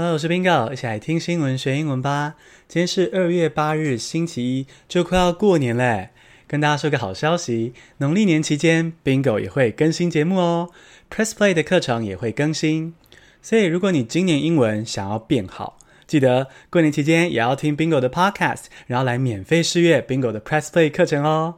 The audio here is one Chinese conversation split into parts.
Hello，我是 Bingo，一起来听新闻学英文吧。今天是二月八日，星期一，就快要过年嘞。跟大家说个好消息，农历年期间，Bingo 也会更新节目哦。Press Play 的课程也会更新，所以如果你今年英文想要变好，记得过年期间也要听 Bingo 的 Podcast，然后来免费试阅 Bingo 的 Press Play 课程哦。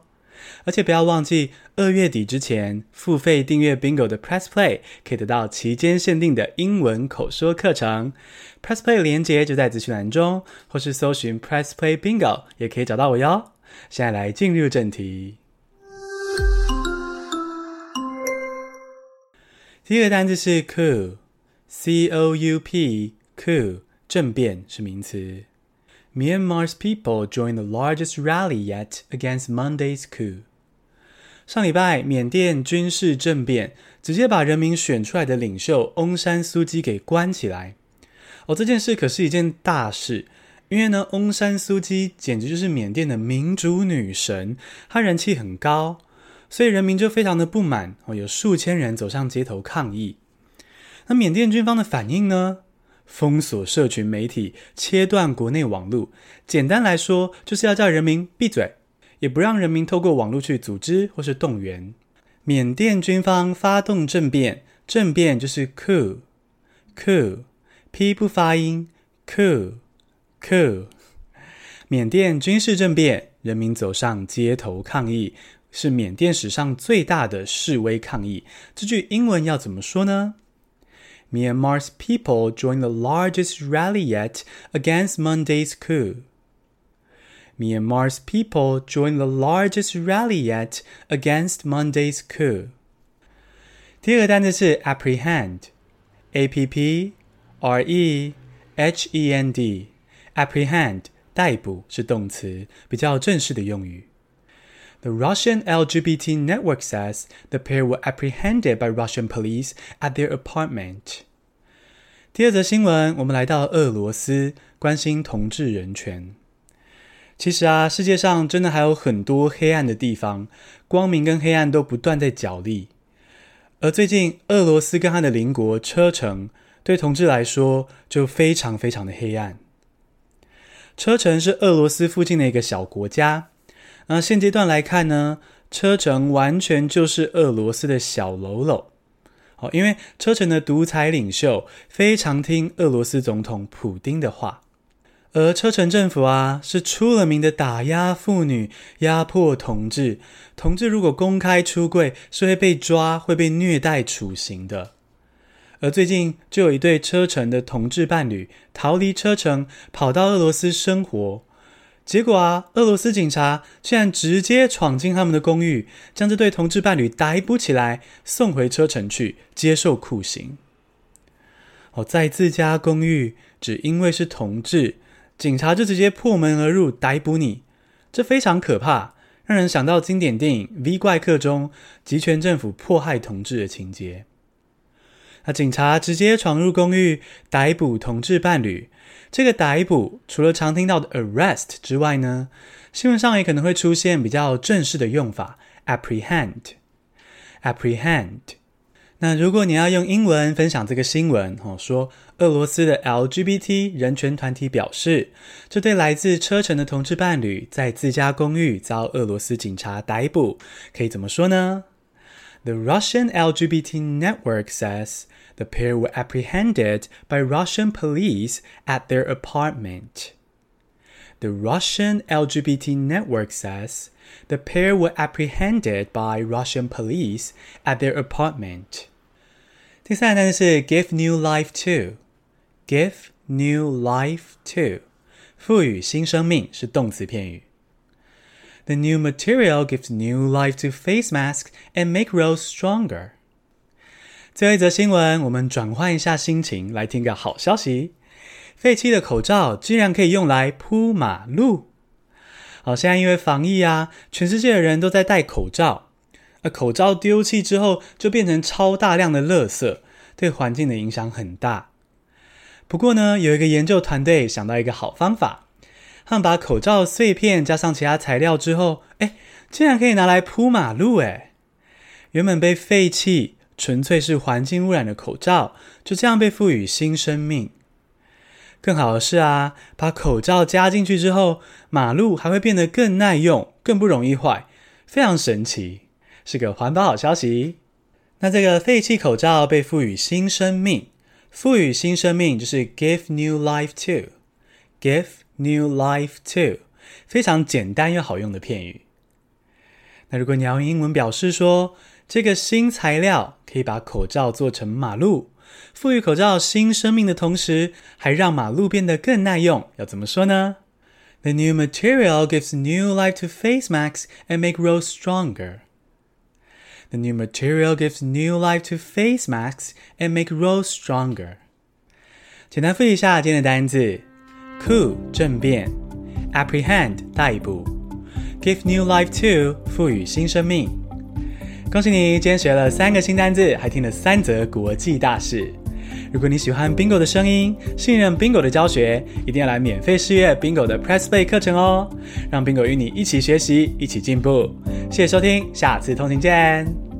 而且不要忘记，二月底之前付费订阅 Bingo 的 Press Play，可以得到期间限定的英文口说课程。Press Play 连接就在资讯栏中，或是搜寻 Press Play Bingo 也可以找到我哟。现在来进入正题。第一个单字是 coup，C-O-U-P，coup，政变是名词。Myanmar's people join the largest rally yet against Monday's coup. 上礼拜，缅甸军事政变直接把人民选出来的领袖翁山苏姬给关起来。哦，这件事可是一件大事，因为呢，翁山苏姬简直就是缅甸的民主女神，她人气很高，所以人民就非常的不满。哦，有数千人走上街头抗议。那缅甸军方的反应呢？封锁社群媒体，切断国内网络。简单来说，就是要叫人民闭嘴，也不让人民透过网络去组织或是动员。缅甸军方发动政变，政变就是 coup，coup，p 不发音，coup，coup。缅甸军事政变，人民走上街头抗议，是缅甸史上最大的示威抗议。这句英文要怎么说呢 ？Myanmar's people joined the largest rally yet against Monday's coup. Myanmar's people joined the largest rally yet against Monday's coup. 第二个单词是 apprehend，a p p r e h e n d，apprehend 逮捕是动词，比较正式的用语。 The Russian LGBT network says the pair were apprehended by Russian police at their apartment. 第二则新闻，我们来到俄罗斯，关心同志人权。其实啊，世界上真的还有很多黑暗的地方，光明跟黑暗都不断在角力。而最近，俄罗斯跟他的邻国车臣，对同志来说就非常非常的黑暗。车臣是俄罗斯附近的一个小国家。那现阶段来看呢，车臣完全就是俄罗斯的小喽啰。哦，因为车臣的独裁领袖非常听俄罗斯总统普丁的话，而车臣政府啊是出了名的打压妇女、压迫同志。同志如果公开出柜，是会被抓、会被虐待、处刑的。而最近就有一对车臣的同志伴侣逃离车臣，跑到俄罗斯生活。结果啊，俄罗斯警察竟然直接闯进他们的公寓，将这对同志伴侣逮捕起来，送回车臣去接受酷刑。哦，在自家公寓，只因为是同志，警察就直接破门而入逮捕你，这非常可怕，让人想到经典电影《V 怪客》中极权政府迫害同志的情节。那警察直接闯入公寓，逮捕同志伴侣。这个逮捕除了常听到的 arrest 之外呢，新闻上也可能会出现比较正式的用法 apprehend。apprehend。那如果你要用英文分享这个新闻，哦，说俄罗斯的 LGBT 人权团体表示，这对来自车臣的同志伴侣在自家公寓遭俄罗斯警察逮捕，可以怎么说呢 ？The Russian LGBT network says. The pair were apprehended by Russian police at their apartment. The Russian LGBT network says the pair were apprehended by Russian police at their apartment. 第三个单词是 give new life to. Give new life to. 赋予新生命是动词片语。 The new material gives new life to face masks and make roads stronger. 最后一则新闻，我们转换一下心情，来听个好消息：废弃的口罩居然可以用来铺马路。好，现在因为防疫啊，全世界的人都在戴口罩，而口罩丢弃之后就变成超大量的垃圾，对环境的影响很大。不过呢，有一个研究团队想到一个好方法，他们把口罩碎片加上其他材料之后，哎，竟然可以拿来铺马路！哎，原本被废弃。纯粹是环境污染的口罩，就这样被赋予新生命。更好的是啊，把口罩加进去之后，马路还会变得更耐用，更不容易坏，非常神奇，是个环保好消息。那这个废弃口罩被赋予新生命，赋予新生命就是 give new life to，give new life to，非常简单又好用的片语。那如果你要用英文表示说，这个新材料可以把口罩做成马路，赋予口罩新生命的同时，还让马路变得更耐用，要怎么说呢？The new material gives new life to face masks and make roads stronger. The new material gives new life to face masks and make roads stronger. 简单复习一下今天的单字 ：coup 政变，apprehend 逮捕，give new life to 赋予新生命。恭喜你，今天学了三个新单字，还听了三则国际大事。如果你喜欢 Bingo 的声音，信任 Bingo 的教学，一定要来免费试阅 Bingo 的 Press Play 课程哦！让 Bingo 与你一起学习，一起进步。谢谢收听，下次通勤见。